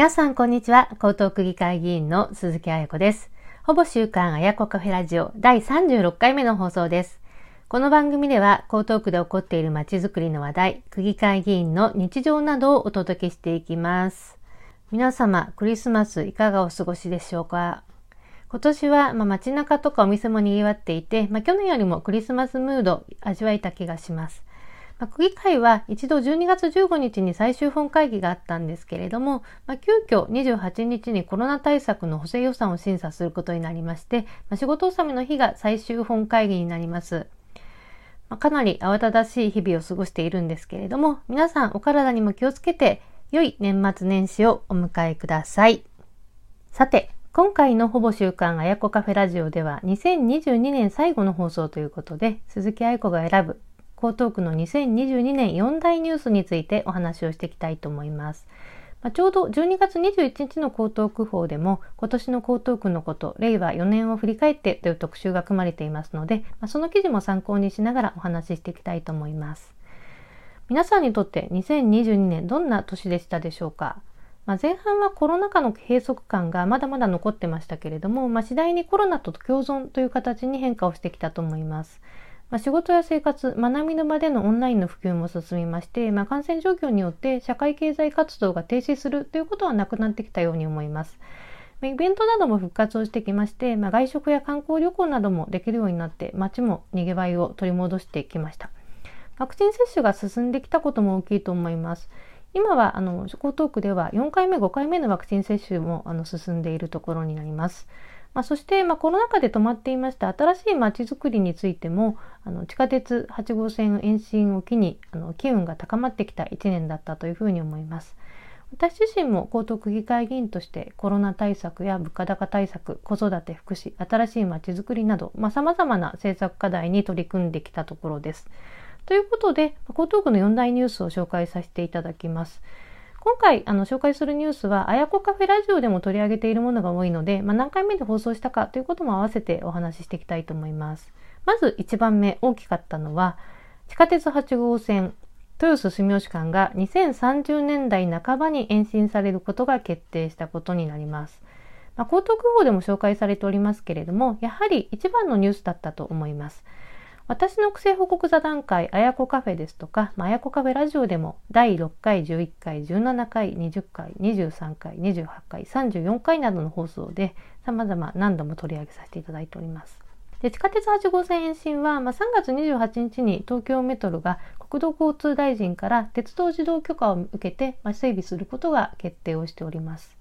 皆さん、こんにちは。江東区議会議員の鈴木彩子です。ほぼ週刊彩子カフェラジオ第36回目の放送です。この番組では、江東区で起こっている街づくりの話題、区議会議員の日常などをお届けしていきます。皆様、クリスマスいかがお過ごしでしょうか？今年は、まあ、街中とかお店も賑わっていて、まあ、去年よりもクリスマスムード味わえた気がします。まあ、区議会は一度12月15日に最終本会議があったんですけれども、まあ、急遽28日にコロナ対策の補正予算を審査することになりまして、まあ、仕事納めの日が最終本会議になります。まあ、かなり慌ただしい日々を過ごしているんですけれども、皆さんお体にも気をつけて、良い年末年始をお迎えください。さて、今回のほぼ週刊あやこカフェラジオでは2022年最後の放送ということで鈴木愛子が選ぶ江東区の2022年4大ニュースについてお話をしていきたいと思います。まあ、ちょうど12月21日の江東区報でも今年の江東区のこと、令和4年を振り返ってという特集が組まれていますので、まあ、その記事も参考にしながらお話ししていきたいと思います。皆さんにとって2022年どんな年でしたでしょうか？まあ、前半はコロナ禍の閉塞感がまだまだ残ってましたけれども、まあ、次第にコロナと共存という形に変化をしてきたと思います。まあ、仕事や生活、学びの場でのオンラインの普及も進みまして、まあ、感染状況によって社会経済活動が停止するということはなくなってきたように思います。イベントなども復活をしてきまして、まあ、外食や観光旅行などもできるようになって、街も賑わいを取り戻してきました。ワクチン接種が進んできたことも大きいと思います。今は、あの、江東区では4回目、5回目のワクチン接種もあの進んでいるところになります。まあ、そして、まあ、コロナ禍で止まっていました新しい街づくりについてもあの地下鉄8号線延伸を機にあの機運が高まってきた1年だったというふうに思います。私自身も江東区議会議員としてコロナ対策や物価高対策、子育て、福祉、新しい街づくりなどさ、まあ、様々な政策課題に取り組んできたところです。ということで、江東区の4大ニュースを紹介させていただきます。今回あの紹介するニュースは、あやこカフェラジオでも取り上げているものが多いので、まあ、何回目で放送したかということも合わせてお話ししていきたいと思います。まず1番目大きかったのは、地下鉄8号線、豊洲住吉間が2030年代半ばに延伸されることが決定したことになります。まあ、江東区報でも紹介されておりますけれども、やはり一番のニュースだったと思います。私の区政報告座談会、あやこカフェですとか、あやこカフェラジオでも、第6回、11回、17回、20回、23回、28回、34回などの放送で、様々何度も取り上げさせていただいております。で地下鉄8号線延伸は、まあ、3月28日に東京メトロが国土交通大臣から鉄道自動許可を受けて、まあ、整備することが決定をしております。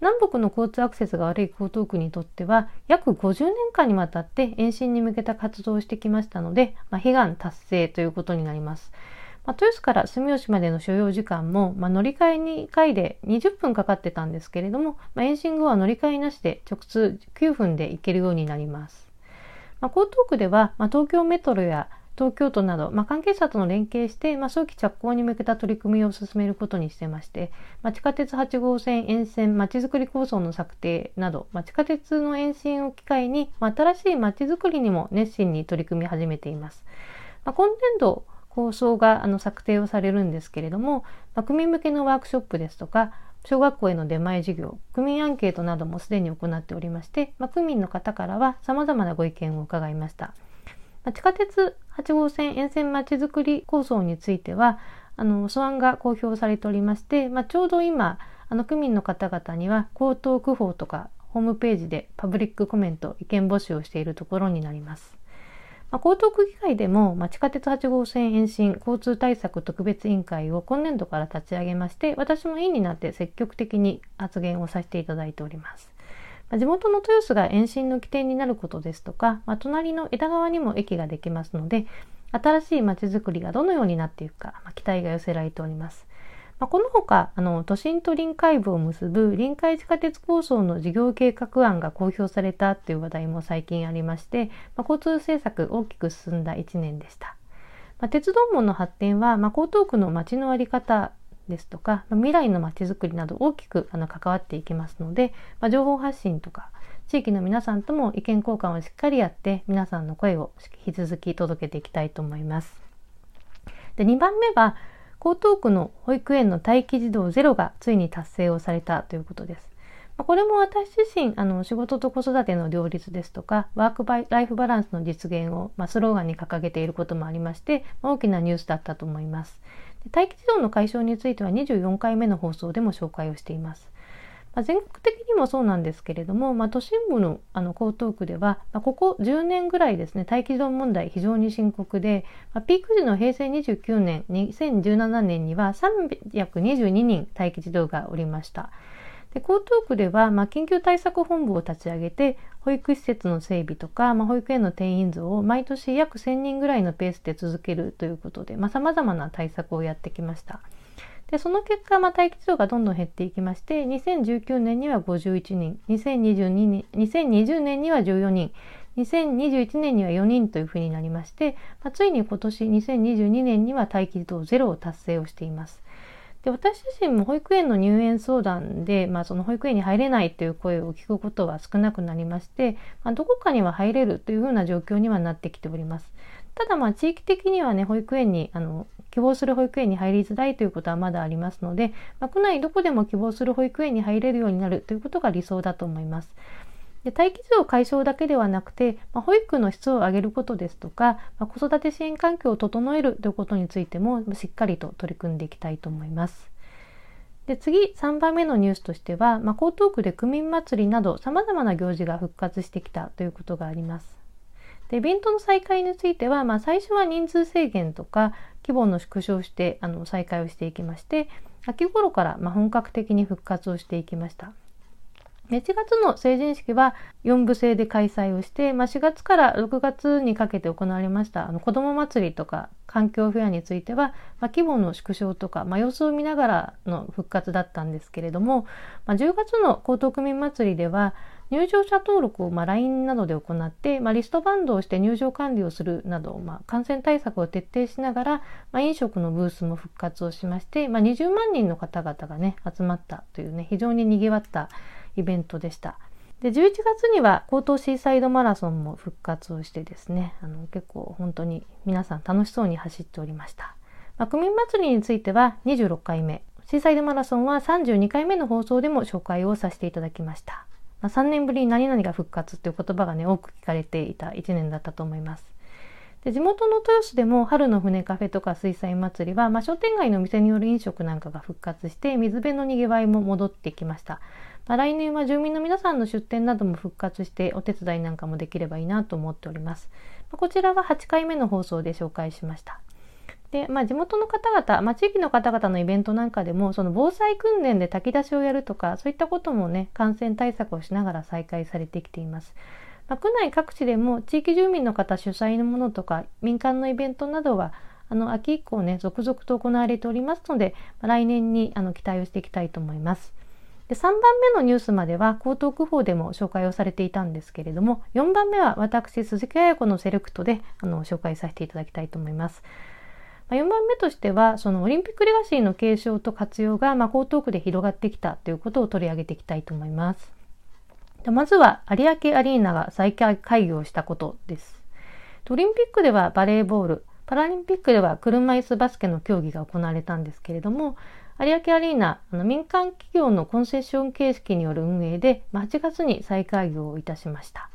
南北の交通アクセスが悪い江東区にとっては約50年間にわたって延伸に向けた活動をしてきましたので、まあ、悲願達成ということになります。まあ、豊洲から住吉までの所要時間も、まあ、乗り換え2回で20分かかってたんですけれども、まあ、延伸後は乗り換えなしで直通9分で行けるようになります。ま、江東区では、ま、東京メトロや東京都など、まあ、関係者との連携して、まあ、早期着工に向けた取り組みを進めることにしてまして、まあ、地下鉄8号線沿線まちづくり構想の策定など、ま、地下鉄の延伸を機会に、ま、新しいまちづくりにも熱心に取り組み始めています。ま、今年度構想があの策定をされるんですけれども、ま、区民向けのワークショップですとか、小学校への出前授業、区民アンケートなどもすでに行っておりまして、ま、区民の方からは様々なご意見を伺いました。地下鉄8号線沿線まちづくり構想については、あの、素案が公表されておりまして、まあ、ちょうど今、あの、区民の方々には、江東区法とか、ホームページでパブリックコメント、意見募集をしているところになります。まあ、江東区議会でも、まあ、地下鉄8号線延伸交通対策特別委員会を今年度から立ち上げまして、私も委員になって積極的に発言をさせていただいております。地元の豊洲が延伸の起点になることですとか、まあ、隣の枝川にも駅ができますので、新しい街づくりがどのようになっていくか、まあ、期待が寄せられております。まあ、このほか、あの、都心と臨海部を結ぶ臨海地下鉄構想の事業計画案が公表されたという話題も最近ありまして、まあ、交通政策大きく進んだ1年でした。まあ、鉄道網の発展は、ま、江東区の街のあり方ですとか未来のまちづくりなど大きくあの関わっていきますので、まあ、情報発信とか地域の皆さんとも意見交換をしっかりやって皆さんの声を引き続き届けていきたいと思います。で2番目は江東区の保育園の待機児童ゼロがついに達成をされたということです。これも私自身、あの、仕事と子育ての両立ですとか、ワークバイライフバランスの実現を、まあ、スローガンに掲げていることもありまして、大きなニュースだったと思います。待機児童の解消については24回目の放送でも紹介をしています。まあ、全国的にもそうなんですけれども、まあ、都心部のあの江東区では、まあ、ここ10年ぐらいですね待機児童問題非常に深刻で、まあ、ピーク時の平成29年2017年には322人待機児童がおりました。で江東区では、まあ、緊急対策本部を立ち上げて保育施設の整備とか、まあ、保育園の定員増を毎年約1000人ぐらいのペースで続けるということでさまざ、まな対策をやってきました。でその結果、まあ、待機児童がどんどん減っていきまして2019年には51人2022年2020年には14人2021年には4人というふうになりまして、まあ、ついに今年2022年には待機児童ゼロを達成をしています。で私自身も保育園の入園相談で、まあ、その保育園に入れないという声を聞くことは少なくなりまして、まあ、どこかには入れるというふうな状況にはなってきております。ただまあ地域的にはね保育園にあの希望する保育園に入りづらいということはまだありますので、まあ、区内どこでも希望する保育園に入れるようになるということが理想だと思います。で待機児童解消だけではなくて、まあ、保育の質を上げることですとか、まあ、子育て支援環境を整えるということについてもしっかりと取り組んでいきたいと思います。で次3番目のニュースとしては、まあ、江東区で区民祭りなどさまざまな行事が復活してきたということがあります。でイベントの再開については、まあ、最初は人数制限とか規模の縮小してあの再開をしていきまして秋頃からま本格的に復活をしていきました。1月の成人式は4部制で開催をして、まあ、4月から6月にかけて行われましたあの子ども祭りとか環境フェアについては、まあ、規模の縮小とか、まあ、様子を見ながらの復活だったんですけれども、まあ、10月の江東区民祭りでは入場者登録をまあ LINE などで行って、まあ、リストバンドをして入場管理をするなど、まあ、感染対策を徹底しながら、まあ、飲食のブースも復活をしまして、まあ、20万人の方々がね集まったというね非常ににぎわったイベントでした。で11月には江東シーサイドマラソンも復活をしてですねあの結構本当に皆さん楽しそうに走っておりました。まあ、区民祭りについては26回目シーサイドマラソンは32回目の放送でも紹介をさせていただきました。まあ、3年ぶりに何々が復活という言葉がね多く聞かれていた1年だったと思います。で地元の豊洲でも春の船カフェとか水彩祭りは、まあ、商店街の店による飲食なんかが復活して水辺のにぎわいも戻ってきました。まあ、来年は住民の皆さんの出店なども復活してお手伝いなんかもできればいいなと思っております。まあ、こちらは8回目の放送で紹介しました。で、まあ、地元の方々、まあ、地域の方々のイベントなんかでもその防災訓練で炊き出しをやるとかそういったこともね感染対策をしながら再開されてきています。ま、区内各地でも地域住民の方主催のものとか民間のイベントなどはあの秋以降ね続々と行われておりますので、ま、来年にあの期待をしていきたいと思います。で3番目のニュースまでは江東区報でも紹介をされていたんですけれども4番目は私鈴木彩子のセレクトであの紹介させていただきたいと思います。ま4番目としてはそのオリンピックレガシーの継承と活用が、ま、江東区で広がってきたということを取り上げていきたいと思います。でまずは有明アリーナが再開業したことです。オリンピックではバレーボール、パラリンピックでは車椅子バスケの競技が行われたんですけれども、有明アリーナ、あの民間企業のコンセッション形式による運営で、8月に再開業をいたしました。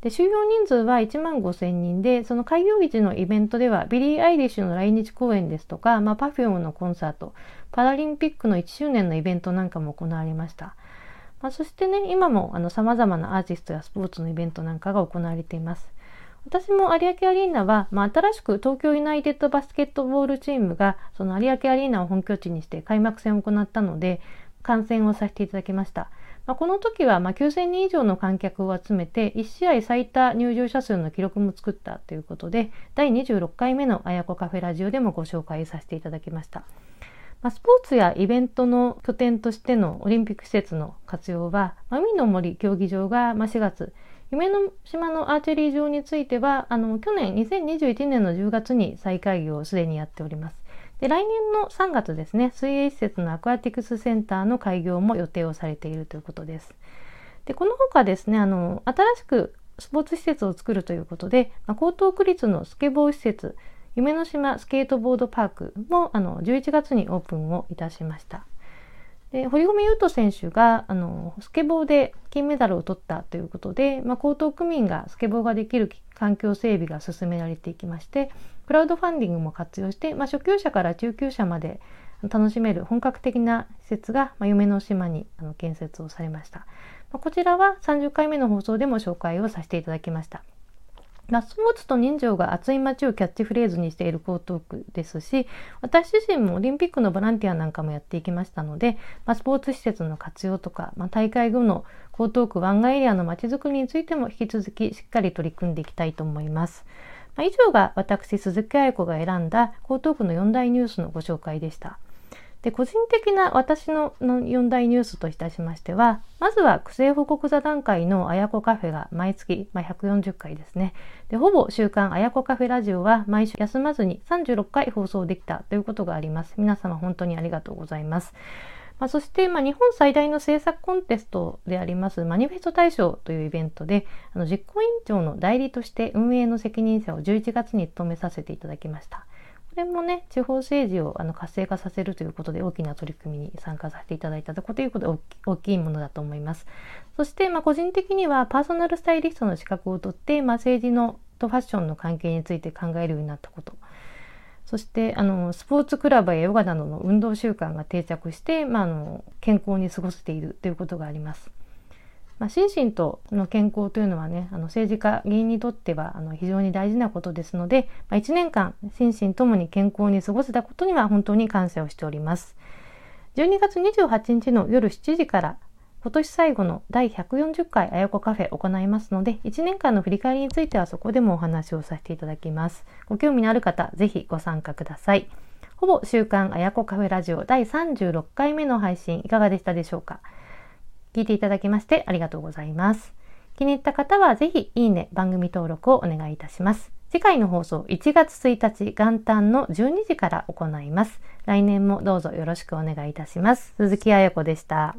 で収容人数は1万5000人で、その開業時のイベントでは、ビリー・アイリッシュの来日公演ですとか、まあ、パフュームのコンサート、パラリンピックの1周年のイベントなんかも行われました。まあ、そしてね、今もあの様々なアーティストやスポーツのイベントなんかが行われています。私も有明アリーナは、まあ、新しく東京ユナイテッドバスケットボールチームがその有明アリーナを本拠地にして開幕戦を行ったので観戦をさせていただきました。まあ、この時はま9000人以上の観客を集めて1試合最多入場者数の記録も作ったということで第26回目のあやこカフェラジオでもご紹介させていただきました。まあ、スポーツやイベントの拠点としてのオリンピック施設の活用は、まあ、海の森競技場が4月夢の島のアーチェリー場についてはあの去年2021年の10月に再開業をすでにやっております。で来年の3月ですね水泳施設のアクアティクスセンターの開業も予定をされているということです。でこの他ですねあの新しくスポーツ施設を作るということで、まあ、江東区立のスケボー施設夢の島スケートボードパークもあの11月にオープンをいたしました。で堀米雄斗選手があのスケボーで金メダルを取ったということで、まあ、江東区民がスケボーができる環境整備が進められていきましてクラウドファンディングも活用して、まあ、初級者から中級者まで楽しめる本格的な施設が、まあ、夢の島にあの建設をされました。ま、こちらは30回目の放送でも紹介をさせていただきました。まあ、スポーツと人情が熱い街をキャッチフレーズにしている江東区ですし私自身もオリンピックのボランティアなんかもやっていきましたので、まあ、スポーツ施設の活用とか、まあ、大会後の江東区湾岸エリアのまちづくりについても引き続きしっかり取り組んでいきたいと思います。まあ、以上が私鈴木愛子が選んだ江東区の4大ニュースのご紹介でした。で個人的な私のの4大ニュースといたしましてはまずは区政報告座談会のあやこカフェが毎月、まあ、140回ですね。でほぼ週刊あやこカフェラジオは毎週休まずに36回放送できたということがあります。皆様本当にありがとうございます。まあ、そして、まあ、日本最大の制作コンテストでありますマニフェスト大賞というイベントであの実行委員長の代理として運営の責任者を11月に務めさせていただきました。これもね、地方政治をあの活性化させるということで大きな取り組みに参加させていただいたということで大きいものだと思います。そして、まあ、個人的にはパーソナルスタイリストの資格を取って、まあ、政治のとファッションの関係について考えるようになったこと。そしてあのスポーツクラブやヨガなどの運動習慣が定着して、まあ、あの健康に過ごせているということがあります。まあ、心身との健康というのはねあの政治家議員にとってはあの非常に大事なことですので、まあ、1年間心身ともに健康に過ごせたことには本当に感謝をしております。12月28日の夜7時から今年最後の第140回あやこカフェ行いますので1年間の振り返りについてはそこでもお話をさせていただきます。ご興味のある方ぜひご参加ください。ほぼ週刊あやこカフェラジオ第36回目の配信いかがでしたでしょうか？聞いていただきましてありがとうございます。気に入った方はぜひいいね、番組登録をお願いいたします。次回の放送1月1日元旦の12時から行います。来年もどうぞよろしくお願いいたします。鈴木彩子でした。